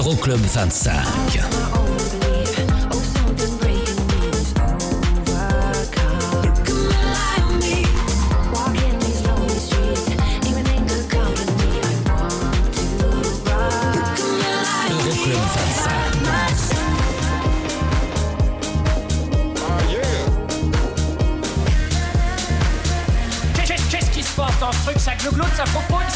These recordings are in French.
Euroclub 25. Euroclub 25. Qu'est-ce qui se passe dans ce truc Ça ça propose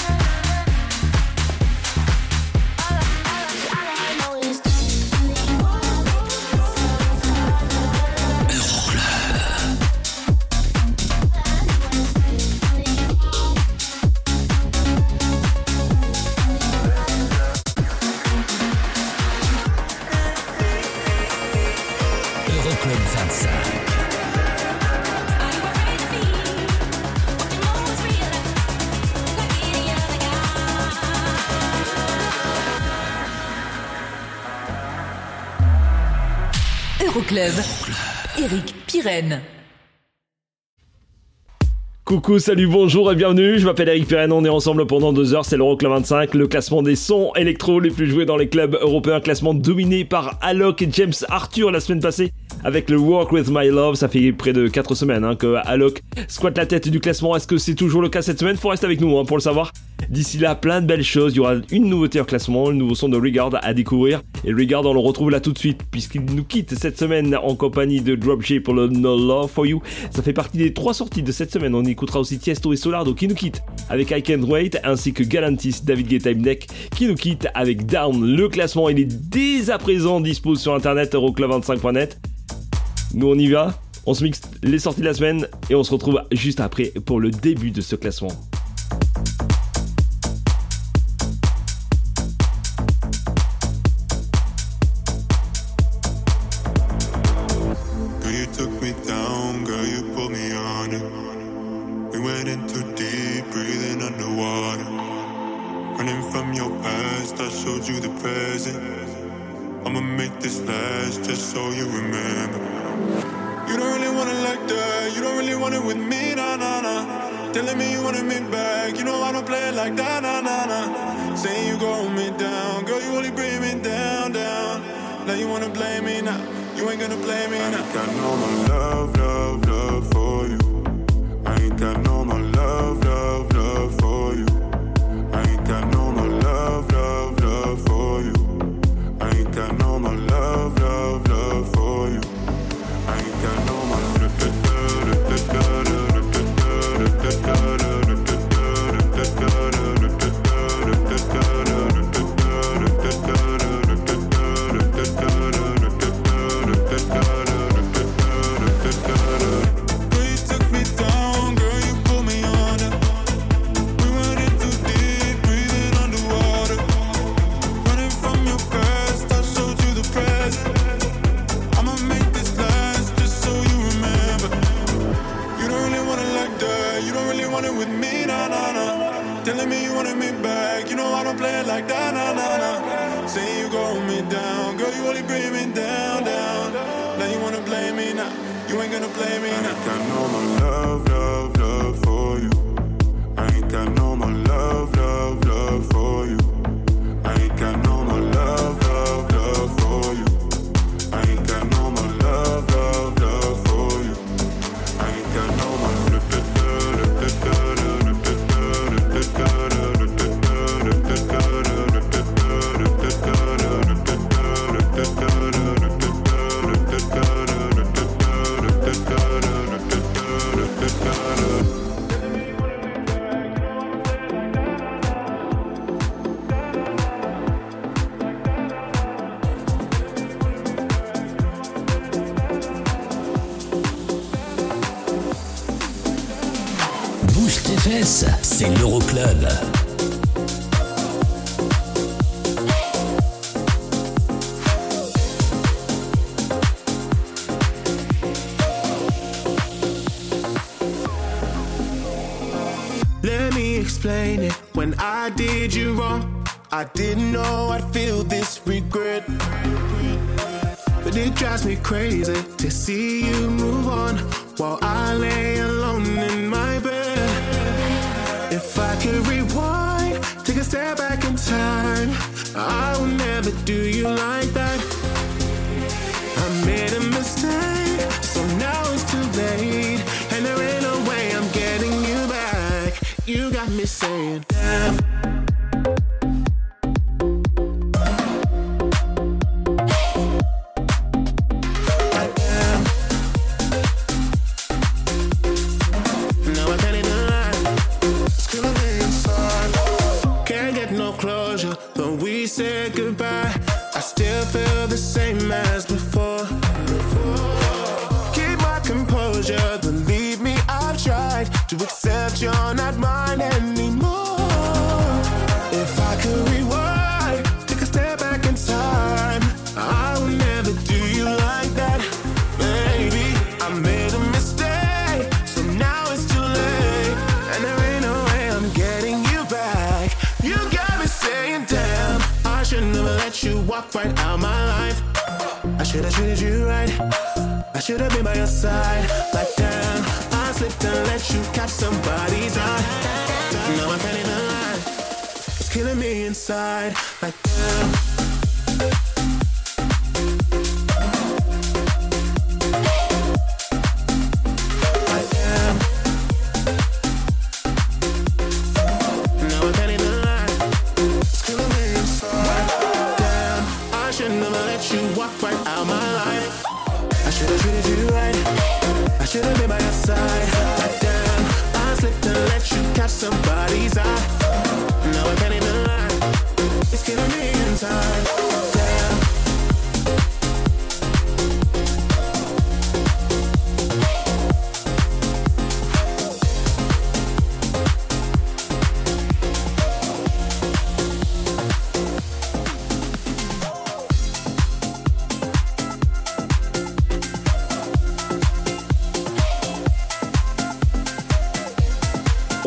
Coucou, salut, bonjour et bienvenue, je m'appelle Eric Pirenne, on est ensemble pendant deux heures, c'est l'Euroclub 25, le classement des sons électro les plus joués dans les clubs européens, classement dominé par Alok et James Arthur la semaine passée avec le Work With My Love, ça fait près de 4 semaines hein, que Alok squatte la tête du classement, est-ce que c'est toujours le cas cette semaine? Faut rester avec nous hein, pour le savoir. D'ici là, plein de belles choses, il y aura une nouveauté en classement, le nouveau son de Regard à découvrir, et Regard on le retrouve là tout de suite puisqu'il nous quitte cette semaine en compagnie de Dropship pour le No Love For You, ça fait partie des trois sorties de cette semaine, on écoutera aussi Tiesto et Solardo qui nous quittent avec I Can't Wait, ainsi que Galantis, David Guetta et Mnek qui nous quittent avec Down. Le classement il est dès à présent dispo sur internet euroclub25.net. Nous on y va, on se mixe les sorties de la semaine et on se retrouve juste après pour le début de ce classement. Club.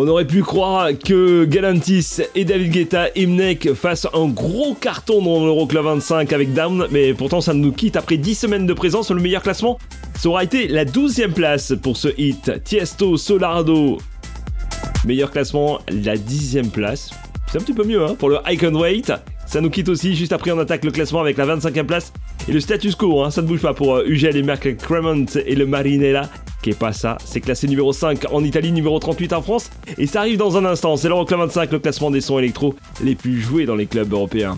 on aurait pu croire que Galantis et David Guetta, et Mnek fassent un gros carton dans l'Euroclub 25 avec Down, mais pourtant ça nous quitte après 10 semaines de présence, le meilleur classement. Ça aura été la 12e place pour ce hit. Tiesto, Solardo. Meilleur classement, la 10e place. C'est un petit peu mieux hein, pour le Icon Weight. Ça nous quitte aussi, juste après on attaque le classement avec la 25e place et le status quo, hein, ça ne bouge pas pour euh, Ugel et Merck Cremont et le Marinella. Qui est pas ça, c'est classé numéro 5 en Italie, numéro 38 en France. Et ça arrive dans un instant, c'est l'Euroclub 25, le classement des sons électro les plus joués dans les clubs européens.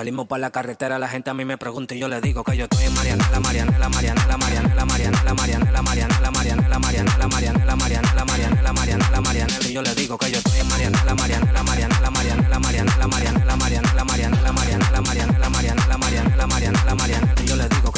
Salimos para la carretera, la gente a mí me pregunta y yo le digo que yo estoy en Marianela, Marianela, Marianela, Marianela, Marianela, Marianela, Marianela, Marianela, Marianela, Marianela, Marianela, Marianela, Marianela, Marianela, y yo le digo que yo estoy en Marianela, Marianela, Marianela, Marianela, Marianela, Marianela, Marianela, Marianela, Marianela, Marianela, Marianela, Marianela, Marianela, Marianela, y yo le digo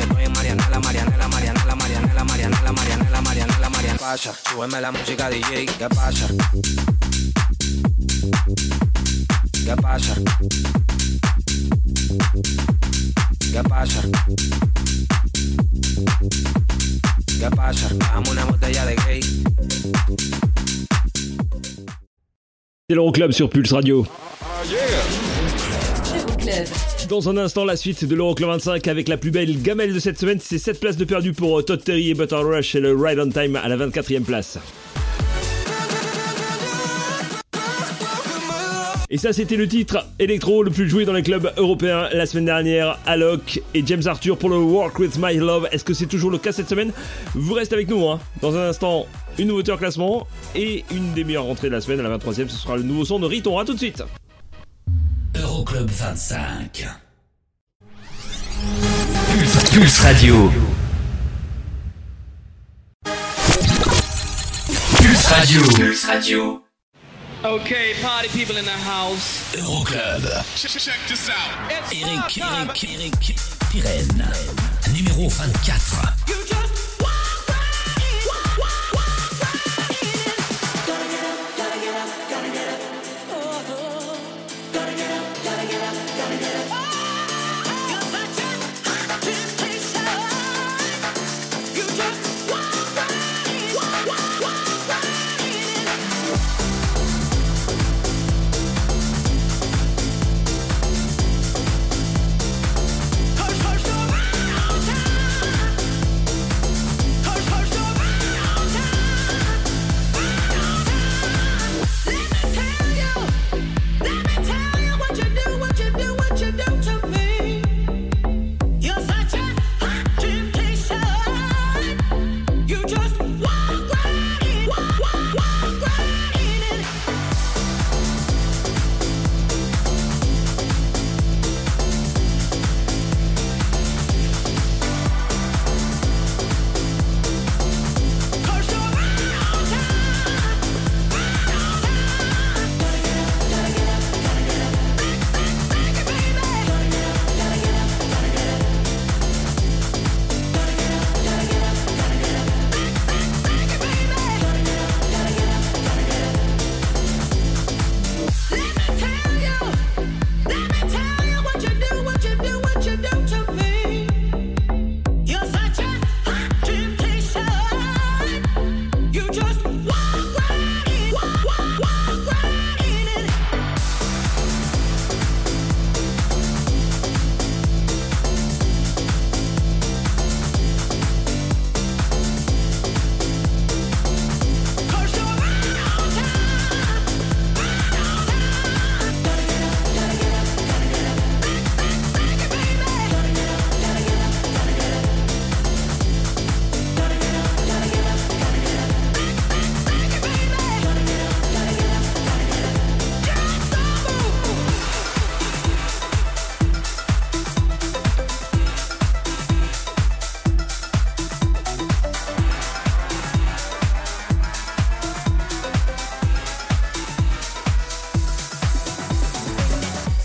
yo estoy en Marianela, Marianela, Marianela, Marianela, Marianela, Marianela, Marianela, Marianela. Pasa, súbeme la música DJ, ¿qué pasa? ¿Qué pasa? ¿Qué pasa? ¿Qué pasa? Dame una botella de gay. C'est l'Euroclub sur Pulse Radio. Euroclub. Dans un instant, la suite de l'Euroclub 25 avec la plus belle gamelle de cette semaine. C'est 7 places de perdu pour euh, Todd Terry et Butter Rush et le Ride on Time à la 24e place. Et ça, c'était le titre électro le plus joué dans les clubs européens la semaine dernière. Alok et James Arthur pour le Work with My Love. Est-ce que c'est toujours le cas cette semaine? Vous restez avec nous. Hein. Dans un instant, une nouveauté en classement et une des meilleures rentrées de la semaine à la 23e. Ce sera le nouveau son de Riton. A tout de suite. Euroclub 25. Pulse, Pulse Radio. Pulse Radio. Pulse Radio. Okay, party people in the house. Euroclub. Check this out. Eric, Eric, Eric, Pirenne. Numéro 24.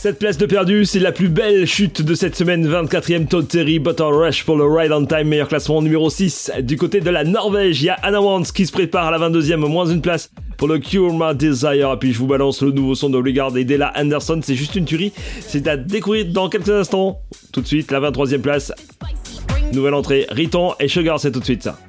Cette place de perdu, c'est la plus belle chute de cette semaine. 24e Todd Terry, Butter Rush pour le Ride on Time, meilleur classement numéro 6. Du côté de la Norvège, il y a Anna Wans qui se prépare à la 22e, moins une place pour le Cure My Desire. Et puis je vous balance le nouveau son de Regard et Della Anderson. C'est juste une tuerie. C'est à découvrir dans quelques instants. Tout de suite, la 23e place. Nouvelle entrée, Riton et Sugar, c'est tout de suite ça.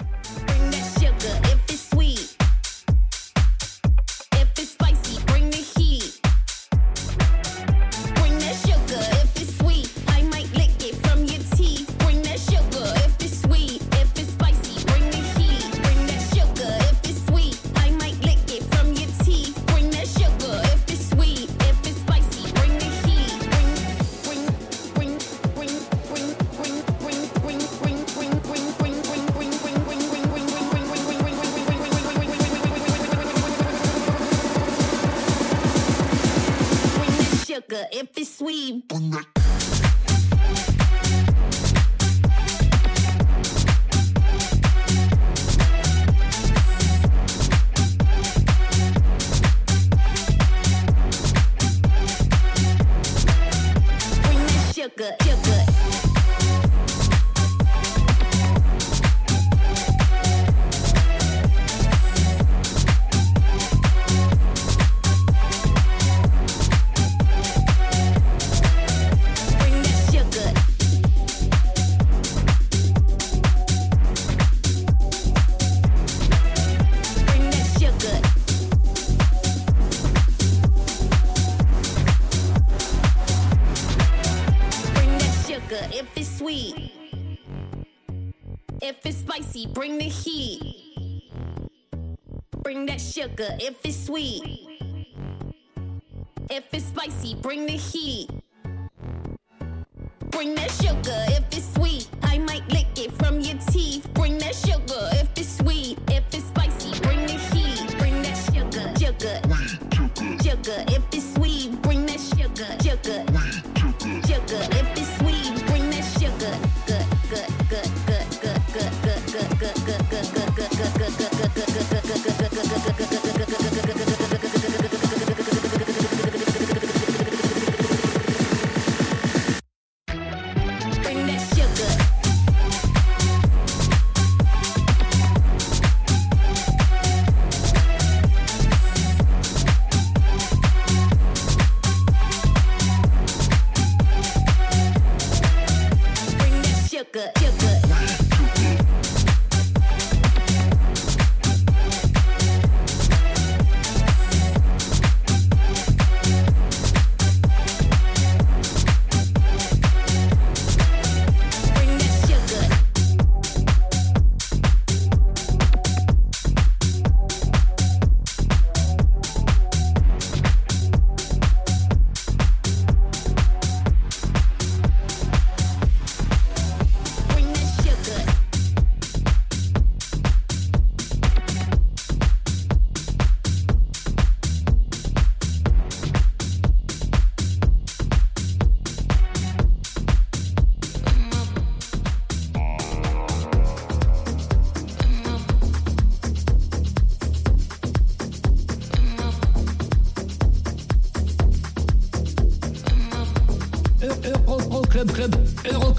is sweet.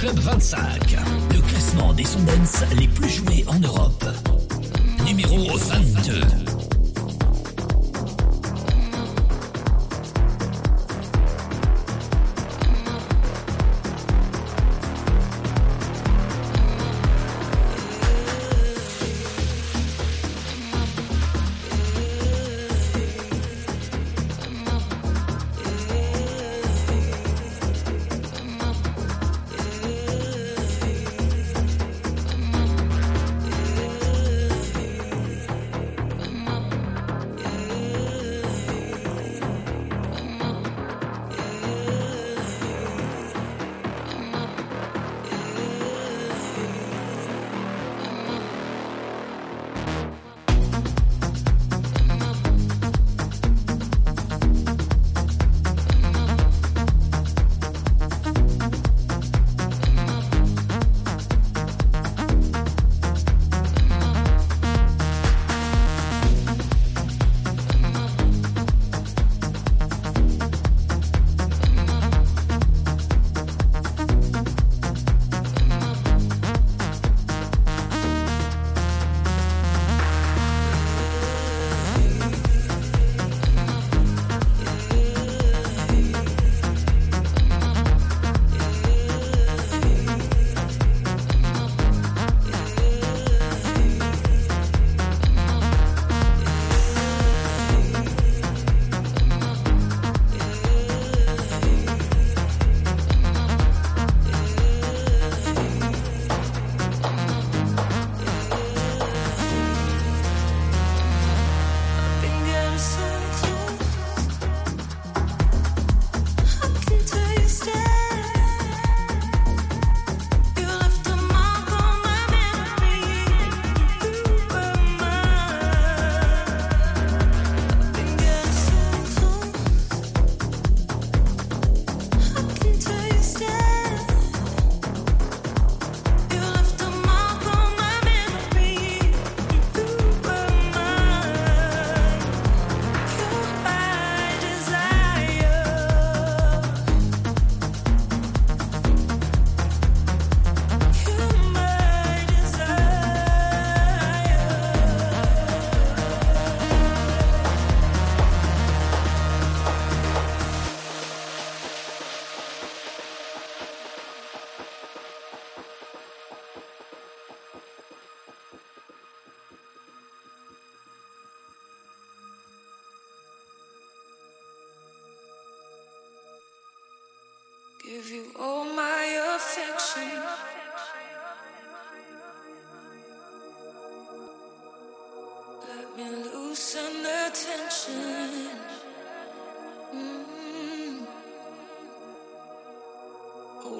Club 25.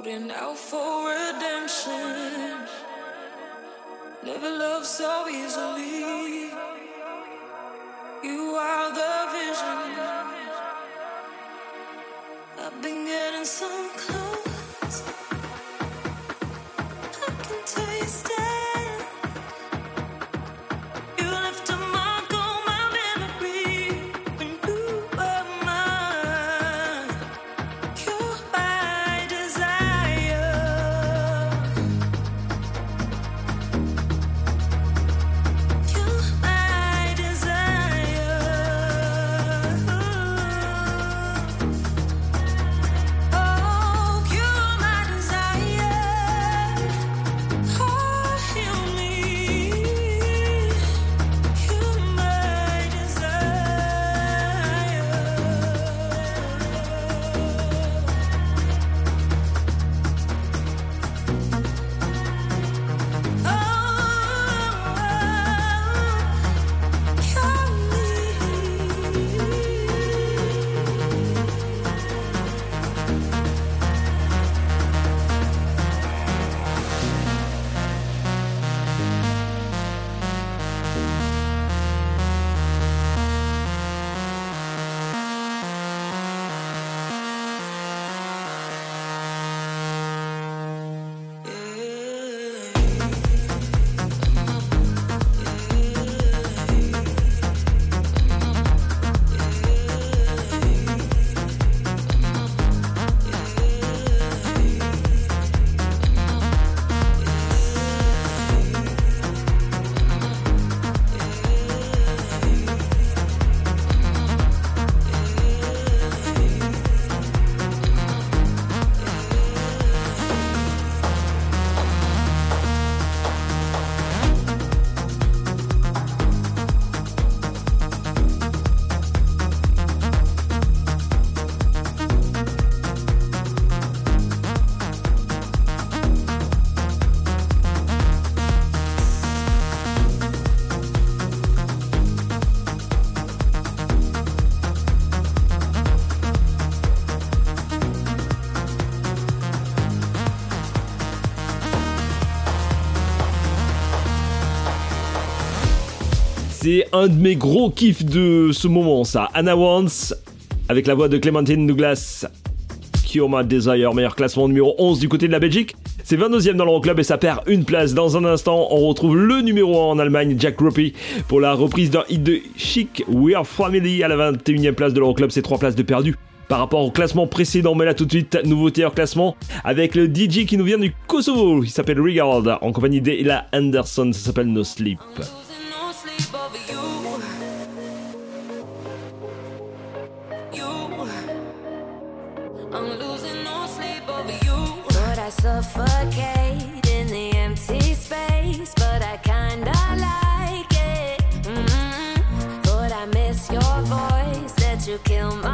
Holding out for redemption. Never love so easily. C'est un de mes gros kiffs de ce moment, ça. Anna Wants, avec la voix de Clementine Douglas. Cure My Desire, meilleur classement numéro 11 du côté de la Belgique. C'est 22ème dans l'Euroclub et ça perd une place. Dans un instant, on retrouve le numéro 1 en Allemagne, Jack Ruppy, pour la reprise d'un hit de Chic, We Are Family, à la 21ème place de l'Euroclub. C'est 3 places de perdu par rapport au classement précédent. Mais là, tout de suite, nouveauté hors classement avec le DJ qui nous vient du Kosovo. Il s'appelle Regard, en compagnie d'Ella Anderson. Ça s'appelle no sleep suffocate in the empty space, but I kinda like it. Mm-hmm. But I miss your voice, that you kill my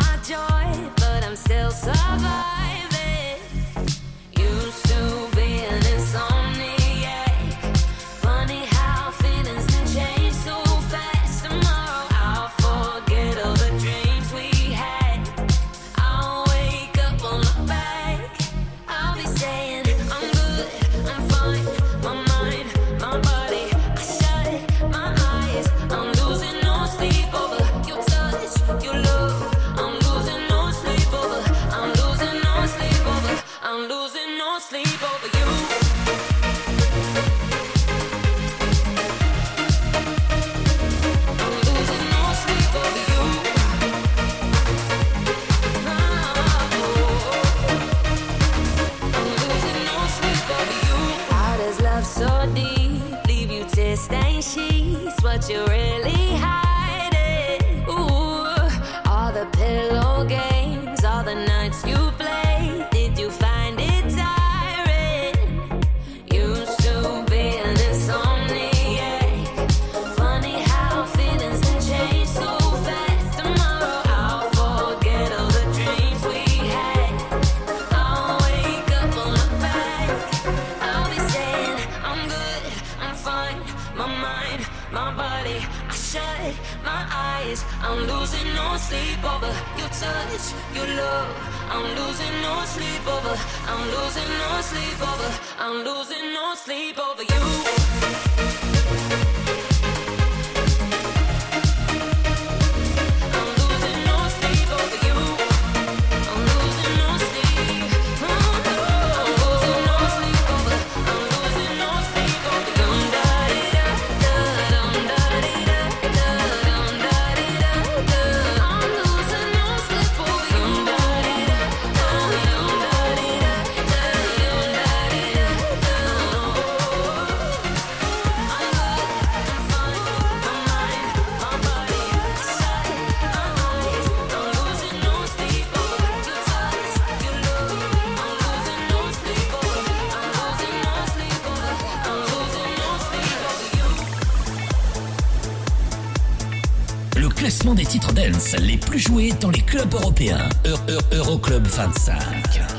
plus dans les clubs européens. Eu- Eu- Euroclub 25.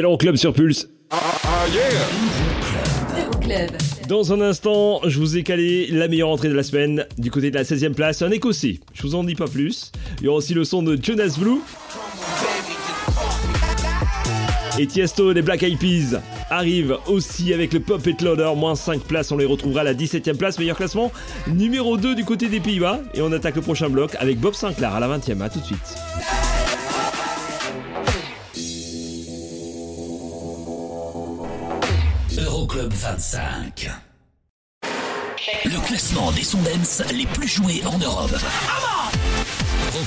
C'est l'Euroclub sur Pulse. Dans un instant, je vous ai calé la meilleure entrée de la semaine du côté de la 16e place, un écossais. Je vous en dis pas plus. Il y aura aussi le son de Jonas Blue. Et Tiesto, les Black Eyed Peas, arrivent aussi avec le Pop It Loader, moins 5 places. On les retrouvera à la 17e place, meilleur classement. Numéro 2 du côté des Pays-Bas. Et on attaque le prochain bloc avec Bob Sinclair à la 20e. A tout de suite. Euroclub 25. Le classement des sons dance les plus joués en Europe. Euro- Euro-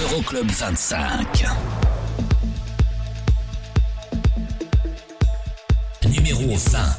Euro- Euroclub 25. Numéro 20.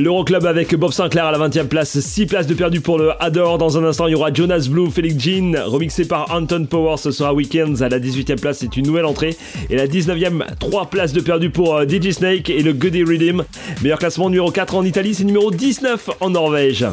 L'Euroclub avec Bob Sinclair à la 20e place, 6 places de perdu pour le Adore. Dans un instant, il y aura Jonas Blue, Felix Jean, remixé par Anton Power. Ce sera Weekends à la 18e place, c'est une nouvelle entrée. Et la 19e, 3 places de perdu pour euh, DJ Snake et le Goody Rhythm. Meilleur classement numéro 4 en Italie, c'est numéro 19 en Norvège.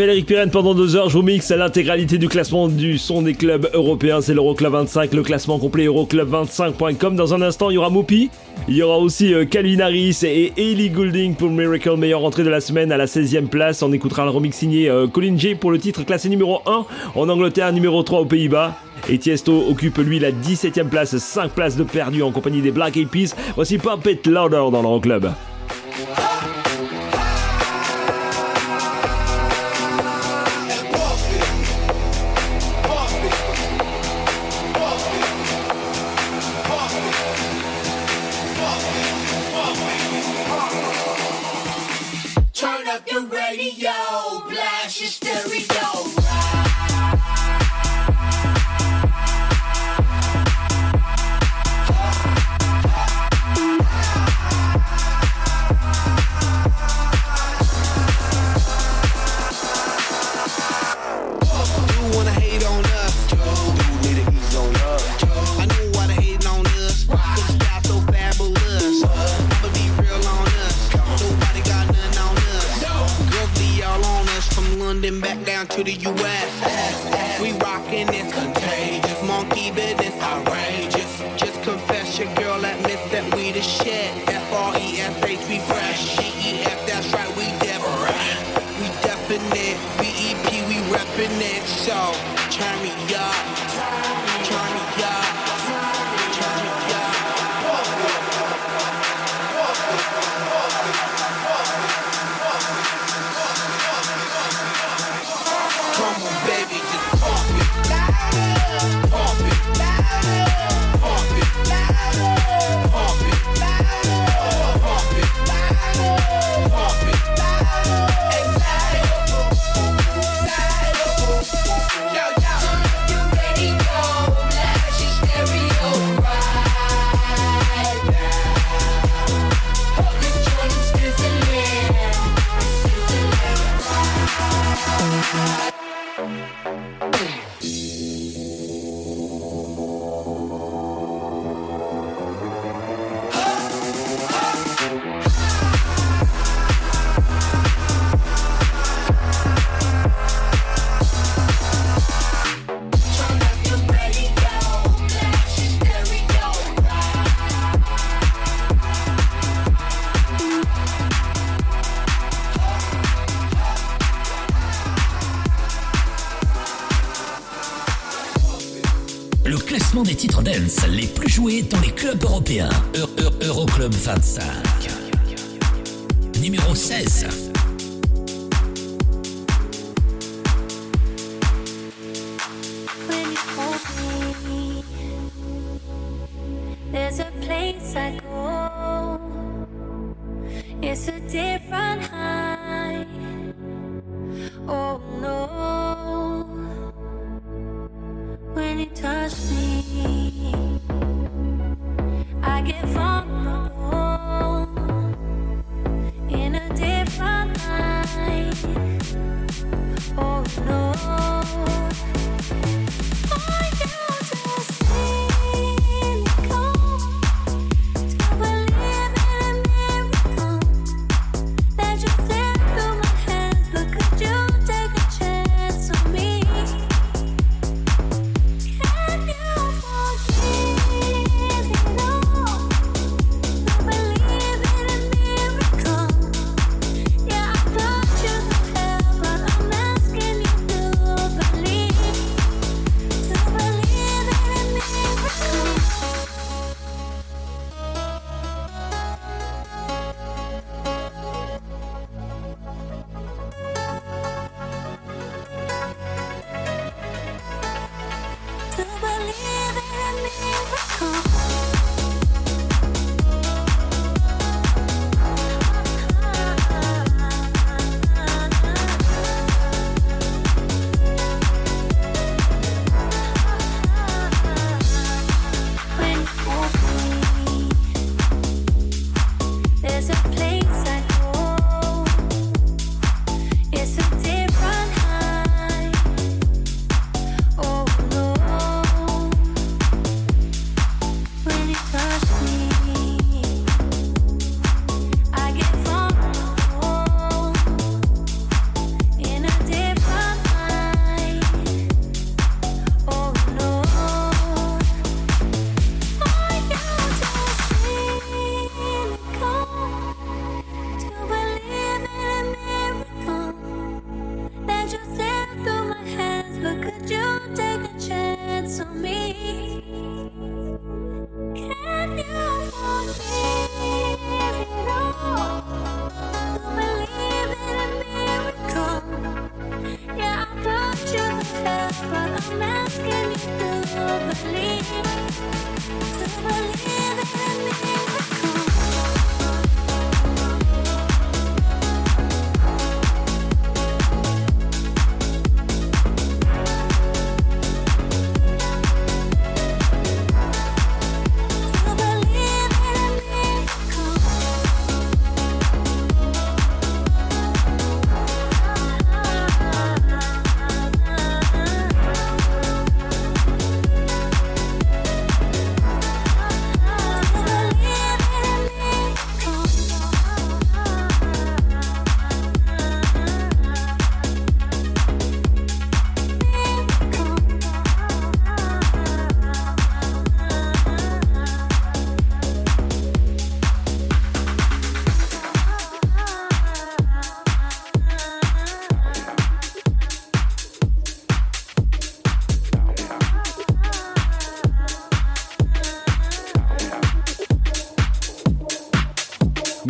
M'appelle Eric Pirenne, pendant deux heures, je vous mixe l'intégralité du classement du son des clubs européens. C'est l'Euroclub 25, le classement complet euroclub25.com. Dans un instant, il y aura Moupi, il y aura aussi euh, Calvin Harris et Ellie Goulding pour Miracle, meilleure entrée de la semaine à la 16e place. On écoutera le remix signé euh, Colin J pour le titre classé numéro 1 en Angleterre, numéro 3 aux Pays-Bas. Et Tiesto occupe lui la 17e place, 5 places de perdu en compagnie des Black Eyed Peas. Voici Pump It Louder dans l'Euroclub. Turn joués dans les clubs européens. Eu- Eu- Euroclub 25.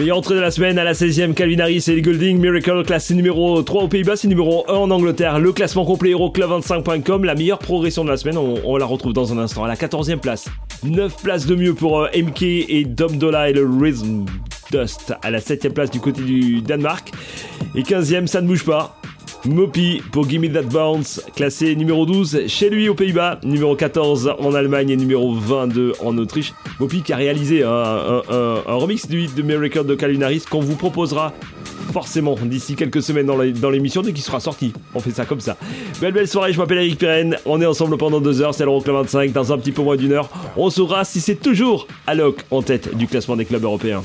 Meilleure entrée de la semaine à la 16e, Calvin Harris et les Golding Miracle, classé numéro 3 aux Pays-Bas, c'est numéro 1 en Angleterre. Le classement complet Euroclub25.com, la meilleure progression de la semaine, on, la retrouve dans un instant à la 14e place. 9 places de mieux pour euh, MK et Dom Dola et le Rhythm Dust à la 7e place du côté du Danemark. Et 15e, ça ne bouge pas. Mopi pour Gimme That Bounce, classé numéro 12 chez lui aux Pays-Bas, numéro 14 en Allemagne et numéro 22 en Autriche. Mopi qui a réalisé un, un- un- un remix du hit de Miracle de Calvin Harris qu'on vous proposera forcément d'ici quelques semaines dans l'émission dès qu'il sera sorti. On fait ça comme ça. Belle belle soirée, je m'appelle Eric Pirenne, on est ensemble pendant deux heures, c'est l'Euroclub 25, dans un petit peu moins d'une heure. On saura si c'est toujours Alok en tête du classement des clubs européens.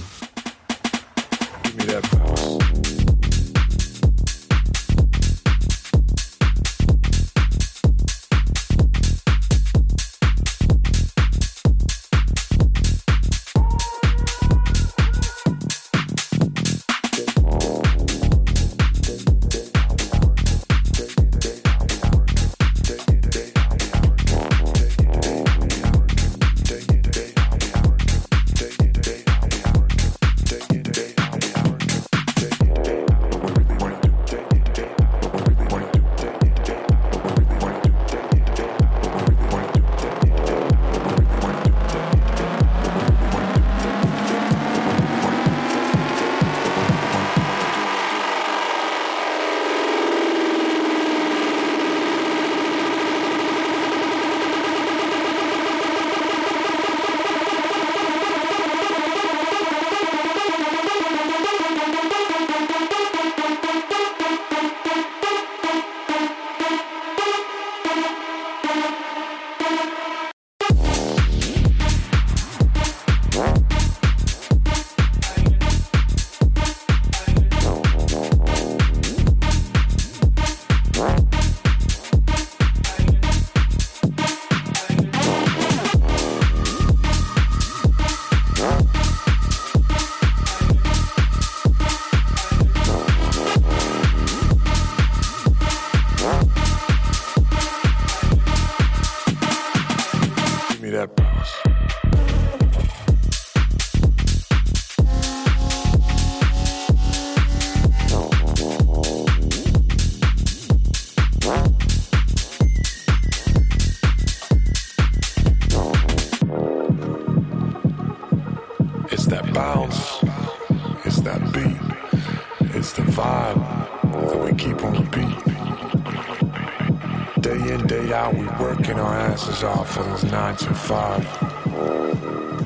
Five.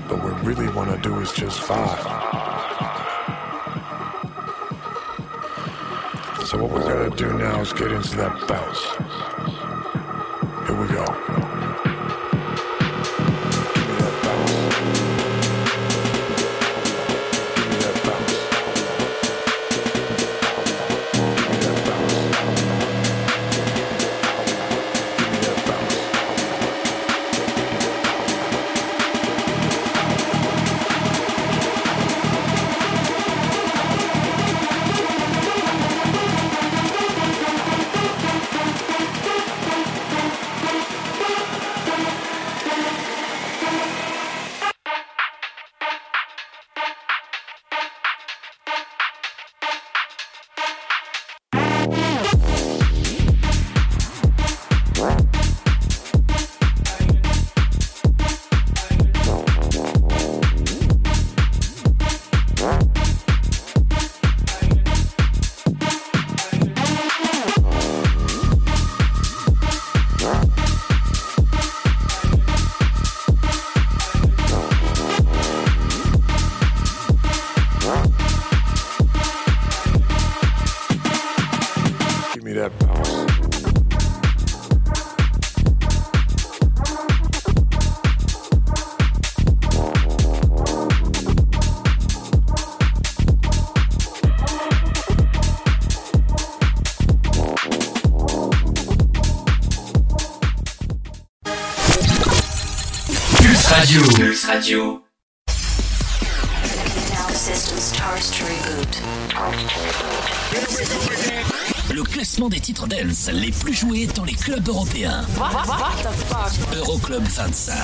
But what we really want to do is just five. So what we're gonna do now is get into that bounce. Le classement des titres dance les plus joués dans les clubs européens. Euroclub 25.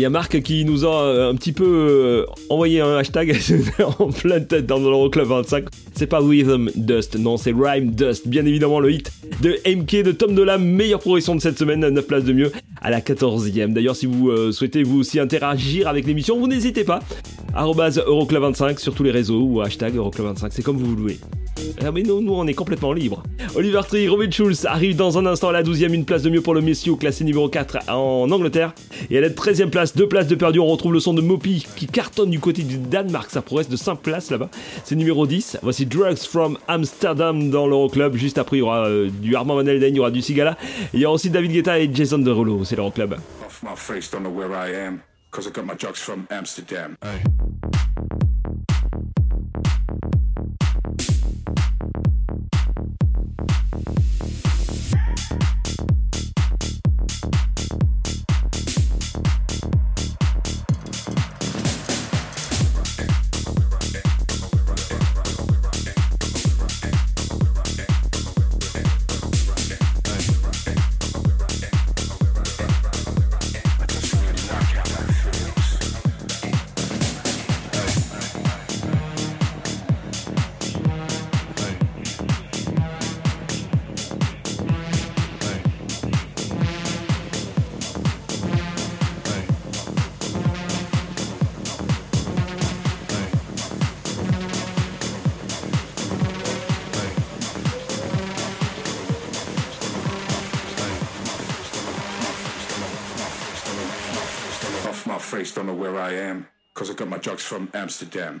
Y a Marc qui nous a euh, un petit peu euh, envoyé un hashtag en pleine tête dans l'Euroclub 25. C'est pas Rhythm Dust, non, c'est Rhyme Dust. Bien évidemment, le hit de MK de Tom Dola, meilleure progression de cette semaine, 9 places de mieux à la 14e. D'ailleurs, si vous euh, souhaitez vous aussi interagir avec l'émission, vous n'hésitez pas. Arrobase Euroclub 25 sur tous les réseaux ou hashtag Euroclub 25, c'est comme vous voulez. Ah, mais nous, nous, on est complètement libre. Oliver Tree, Robin Schulz arrive dans un instant à la 12e, une place de mieux pour le Messiou, classé numéro 4 en Angleterre. Et à la 13e place, deux places de perdu, on retrouve le son de Mopi qui cartonne du côté du Danemark, ça progresse de 5 places là-bas. C'est numéro 10. Voici Drugs from Amsterdam dans l'Euroclub. Juste après, il y aura euh, du Armand Van Helden, il y aura du Sigala. Il y aura aussi David Guetta et Jason Derulo, c'est l'Euroclub. Off my face, don't know where I am. Cause I got my drugs from Amsterdam. I am. Cause I got my drugs from Amsterdam.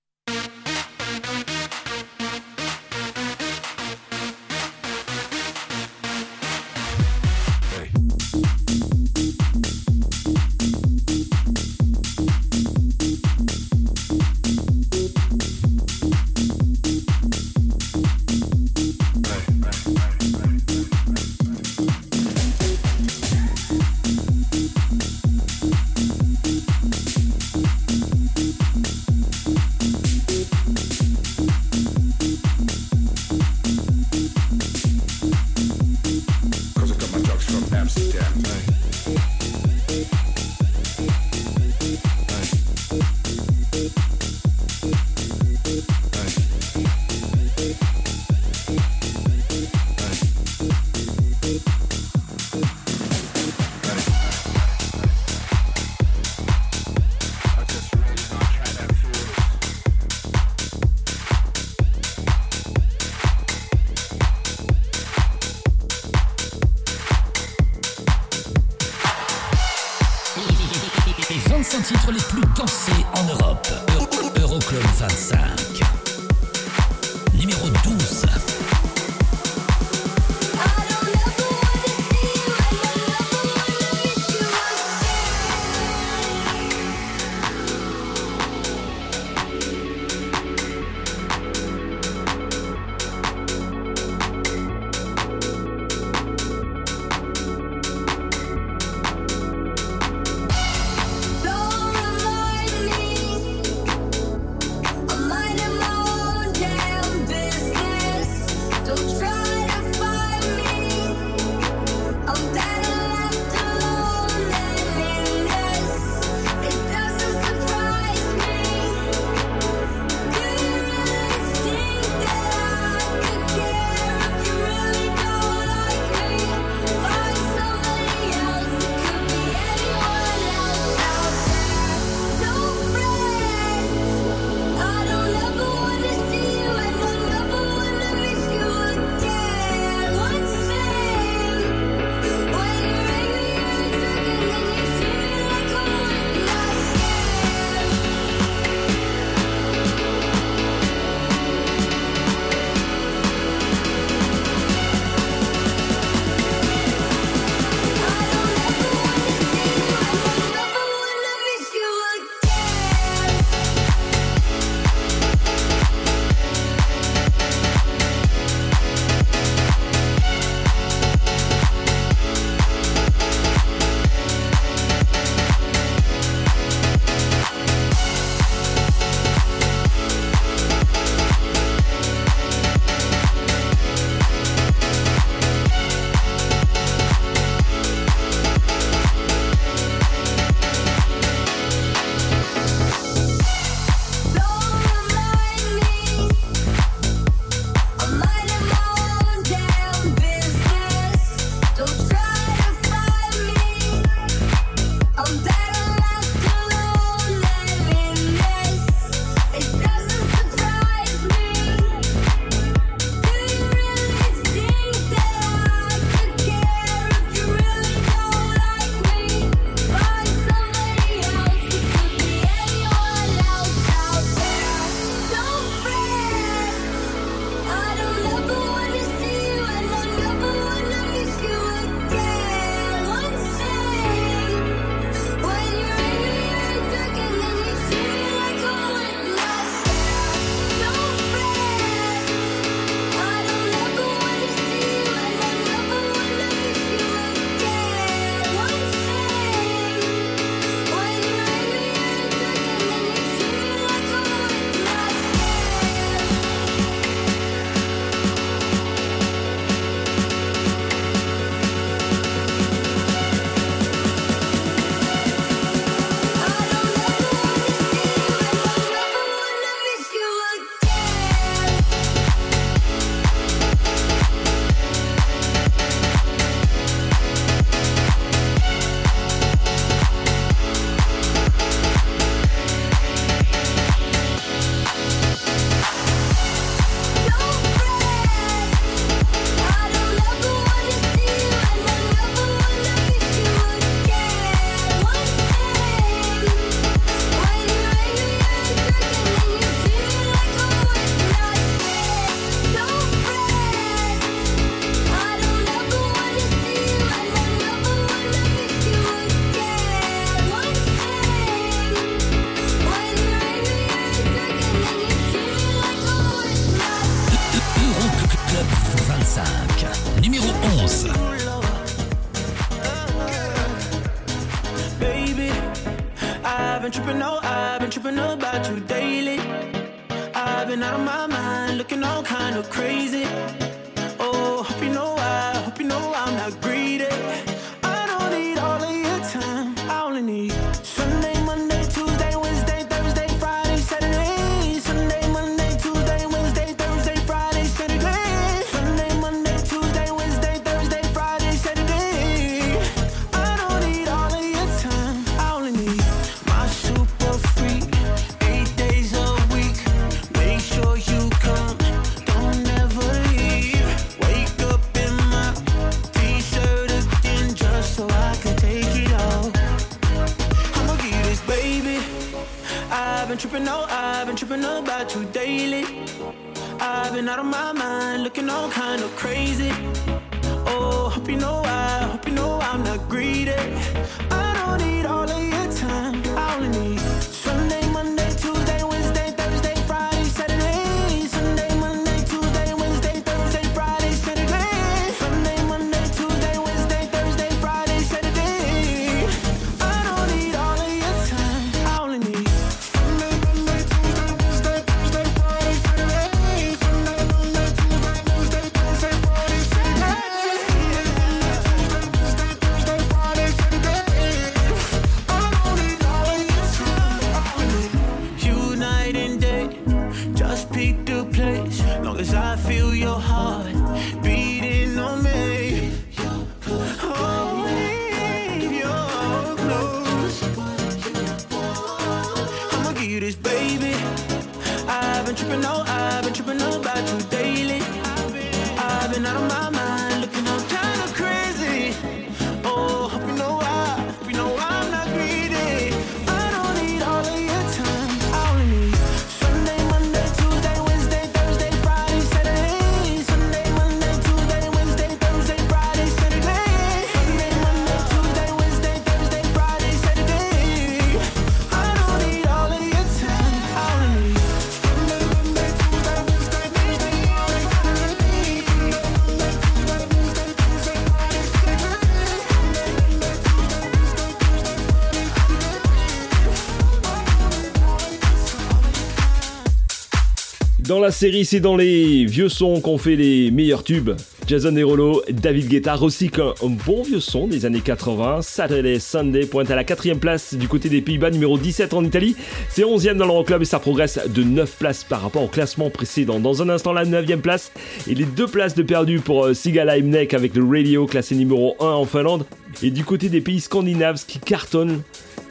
Dans la série, c'est dans les vieux sons qu'on fait les meilleurs tubes. Jason Derulo, David Guetta recyclent un, bon vieux son des années 80. Saturday Sunday pointe à la quatrième place du côté des Pays-Bas, numéro 17 en Italie. C'est 11e dans l'Euroclub et ça progresse de 9 places par rapport au classement précédent. Dans un instant, la 9e place et les deux places de perdu pour euh, Sigala avec le Radio classé numéro 1 en Finlande. Et du côté des pays scandinaves, qui cartonne,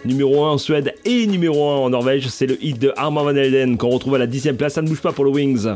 numéro 1 en Suède et numéro 1 en Norvège. C'est le hit de Armand Van Helden qu'on retrouve à la 10ème place. Ça ne bouge pas pour le Wings.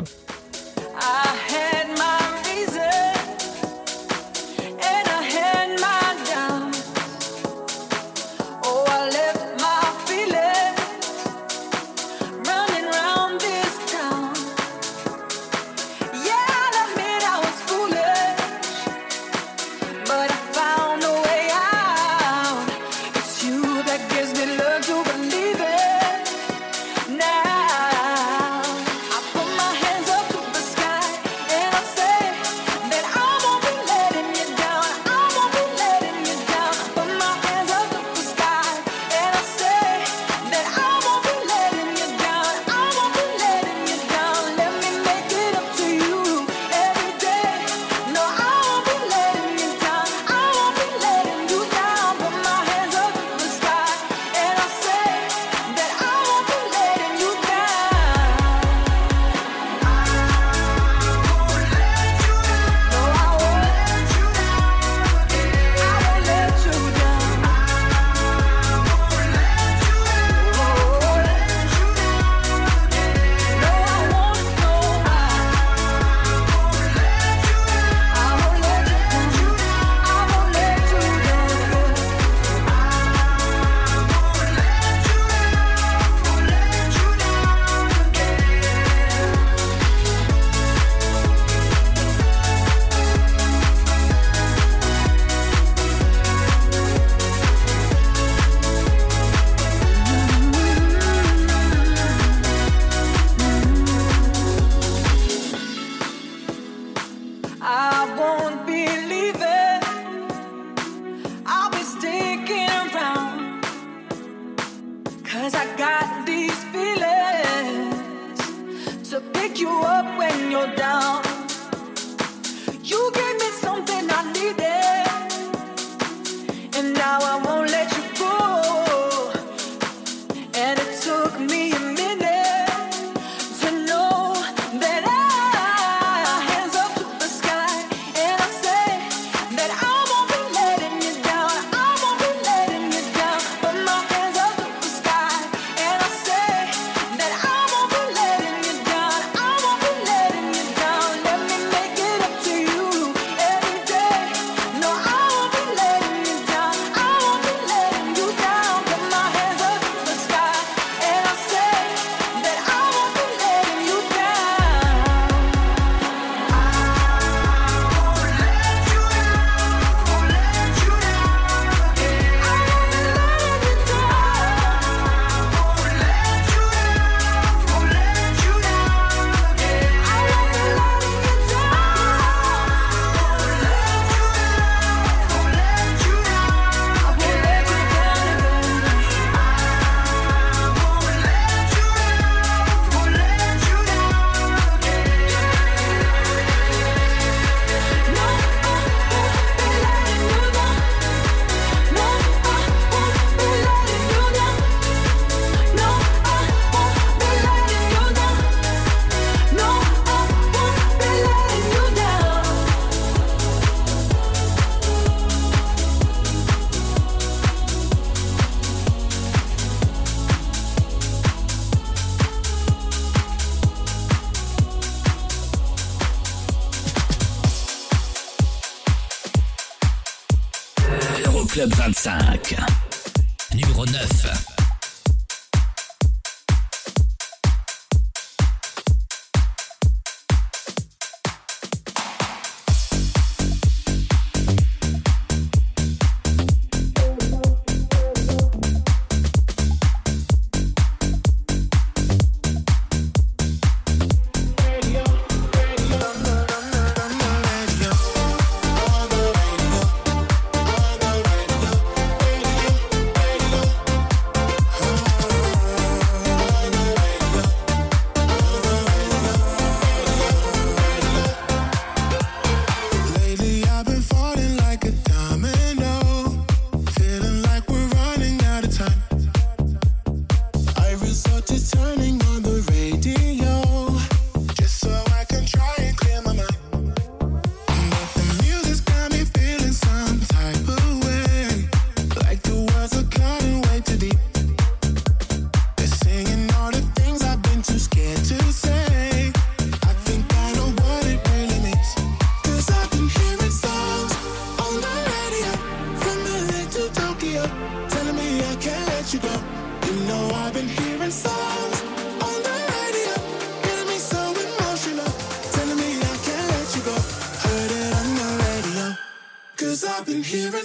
Cause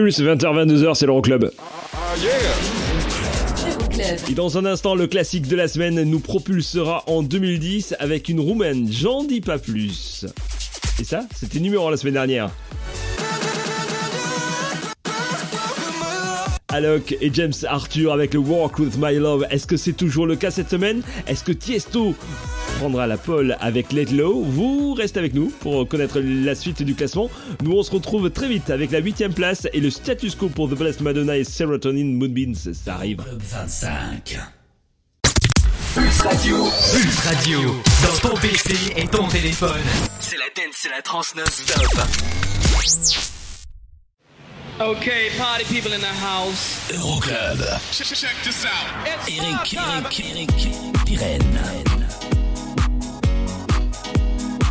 Plus 20h22h, c'est l'Euroclub. Euroclub. Et dans un instant, le classique de la semaine nous propulsera en 2010 avec une roumaine, j'en dis pas plus. Et ça, c'était numéro 1 la semaine dernière. Alok et James Arthur avec le Walk with My Love. Est-ce que c'est toujours le cas cette semaine? Est-ce que Tiesto prendra la pole avec Let Low Vous restez avec nous pour connaître la suite du classement. Nous on se retrouve très vite avec la 8ème place et le status quo pour The Blessed Madonna et Serotonin Moonbeams. Ça arrive. Club 25. Pulse Radio. Pulse Radio. Dans ton PC et ton téléphone. C'est la dance, c'est la trance non-stop. Okay, party people in the house. Euroclub. Check, check this out. It's Eric, time. Eric, Eric, Pirenne.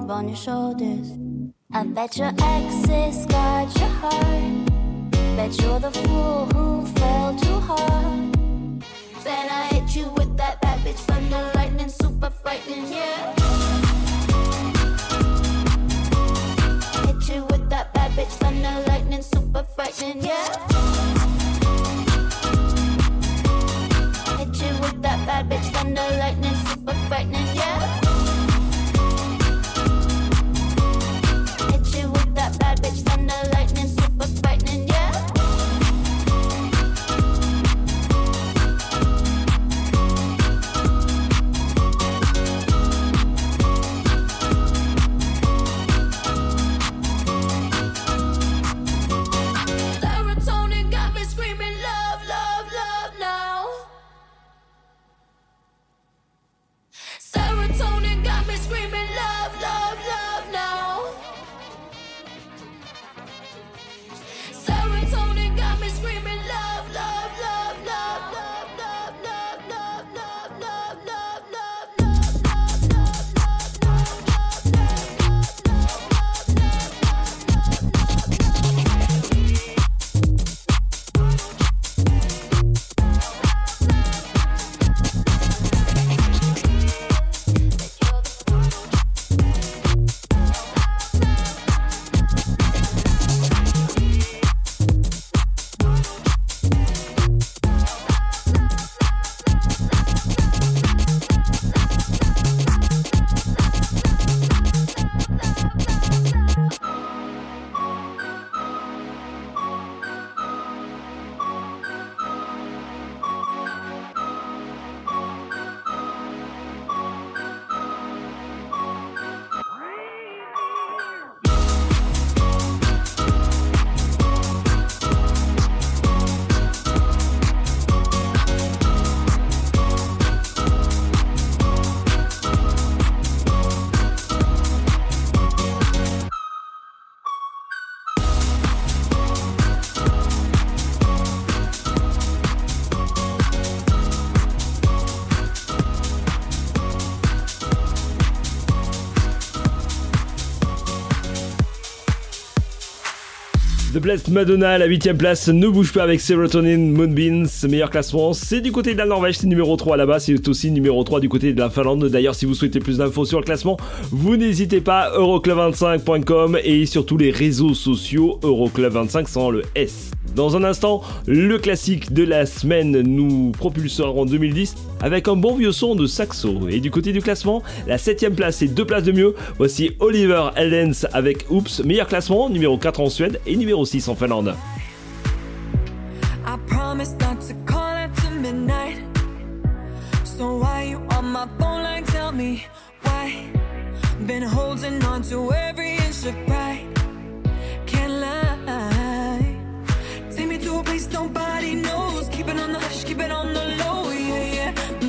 up on your shoulders. I bet your exes got your heart. Bet you're the fool who fell too hard. Then I hit you with that bad bitch thunder lightning, super frightening, yeah. Hit you with that bad bitch thunder lightning, super frightening, yeah. The Blessed Madonna la 8ème place, ne bouge pas avec Serotonin Moonbeams, meilleur classement. C'est du côté de la Norvège, c'est numéro 3 là-bas, c'est aussi numéro 3 du côté de la Finlande. D'ailleurs, si vous souhaitez plus d'infos sur le classement, vous n'hésitez pas, euroclub25.com et sur tous les réseaux sociaux, Euroclub25 sans le S. Dans un instant, le classique de la semaine nous propulsera en 2010 avec un bon vieux son de saxo. Et du côté du classement, la 7ème place et deux places de mieux. Voici Oliver Eldens avec Oops, meilleur classement, numéro 4 en Suède et numéro 6 en Finlande. To a place nobody knows. Keep it on the hush, keep it on the low. Yeah, yeah.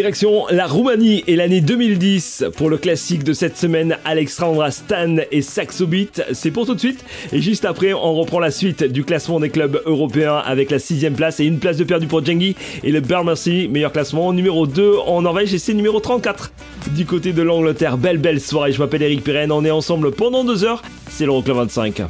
Direction la Roumanie et l'année 2010 pour le classique de cette semaine Alexandra Stan et Saxo. C'est pour tout de suite. Et juste après, on reprend la suite du classement des clubs européens avec la sixième place et une place de perdu pour Jengi et le Bermercy, meilleur classement numéro 2 en Norvège et c'est numéro 34 du côté de l'Angleterre. Belle belle soirée. Je m'appelle Eric Pirenne. On est ensemble pendant deux heures. C'est l'Euroclub 25.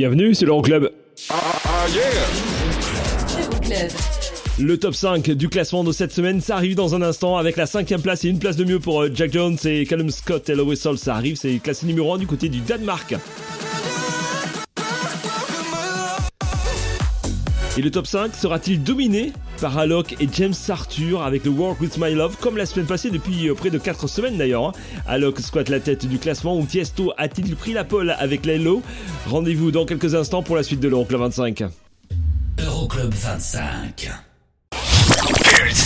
Bienvenue, c'est l'Euroclub. Euroclub. Le top 5 du classement de cette semaine, ça arrive dans un instant avec la cinquième place et une place de mieux pour euh, Jack Jones et Callum Scott et Lowe Soul. Ça arrive, c'est classé numéro 1 du côté du Danemark. Et le top 5 sera-t-il dominé par Alok et James Arthur avec le Work With My Love comme la semaine passée depuis euh, près de 4 semaines d'ailleurs. hein? Alok squatte la tête du classement où Tiesto a-t-il pris la pole avec Lelo Rendez-vous dans quelques instants pour la suite de l'Euroclub 25. Euroclub 25.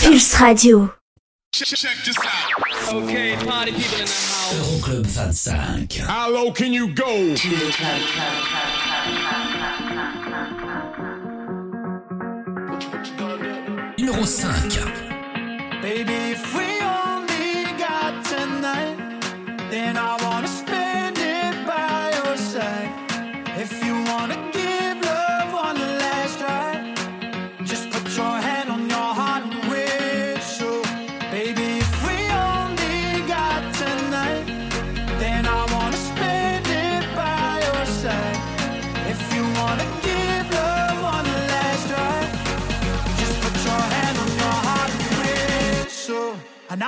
Pulse Radio. Okay, party people in the house. Euroclub 25. How low can you go? Numéro 5. Baby, if we only got tonight, then I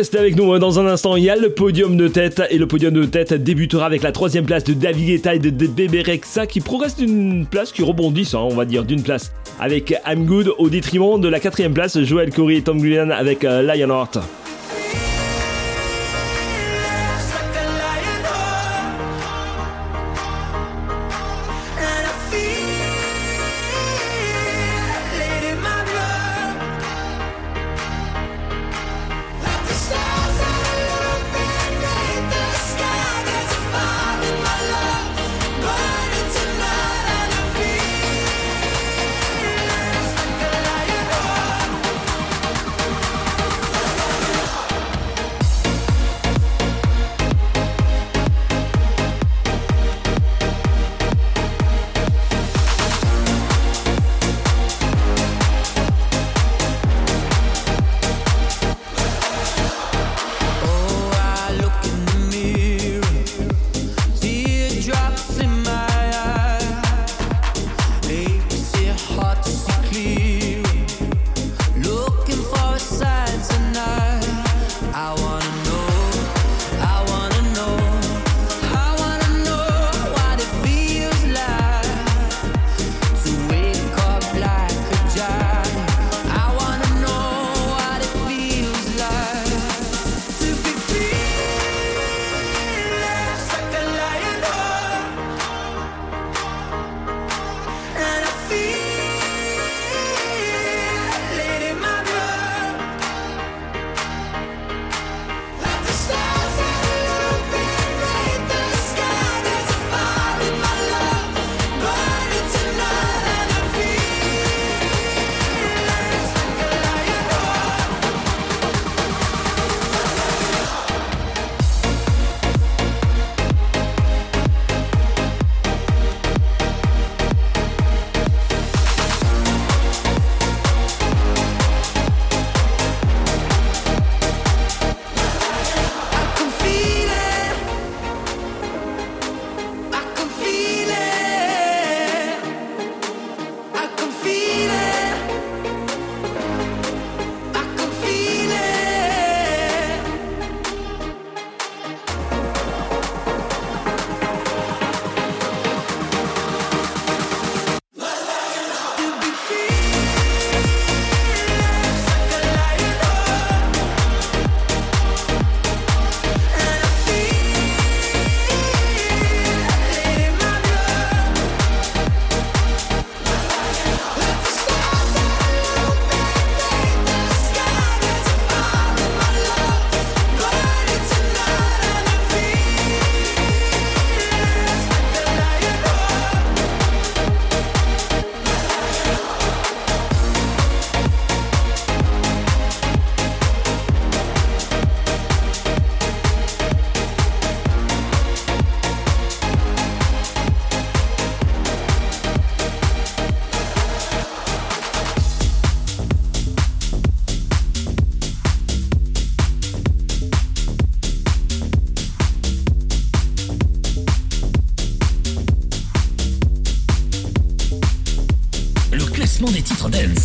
restez avec nous. Hein. Dans un instant, il y a le podium de tête. Et le podium de tête débutera avec la troisième place de David Guetta et de, de Bébé qui progresse d'une place, qui rebondissent, hein, on va dire, d'une place avec I'm Good au détriment de la quatrième place, Joël Corey et Tom Gullian avec euh, Lionheart.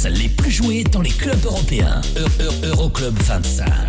les plus joués dans les clubs européens. Euroclub -Euro 25.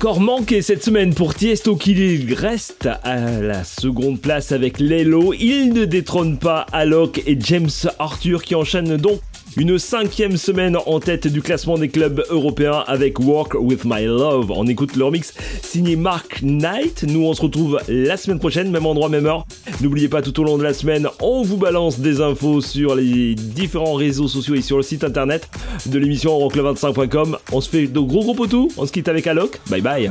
Encore manqué cette semaine pour Tiesto qui reste à la seconde place avec Lelo. Il ne détrône pas Alok et James Arthur qui enchaînent donc une cinquième semaine en tête du classement des clubs européens avec Walk With My Love. On écoute leur mix signé Mark Knight. Nous on se retrouve la semaine prochaine, même endroit, même heure. N'oubliez pas tout au long de la semaine, on vous balance des infos sur les différents réseaux sociaux et sur le site internet de l'émission euroclub25.com. On se fait de gros gros potous. On se quitte avec Alok. Bye bye.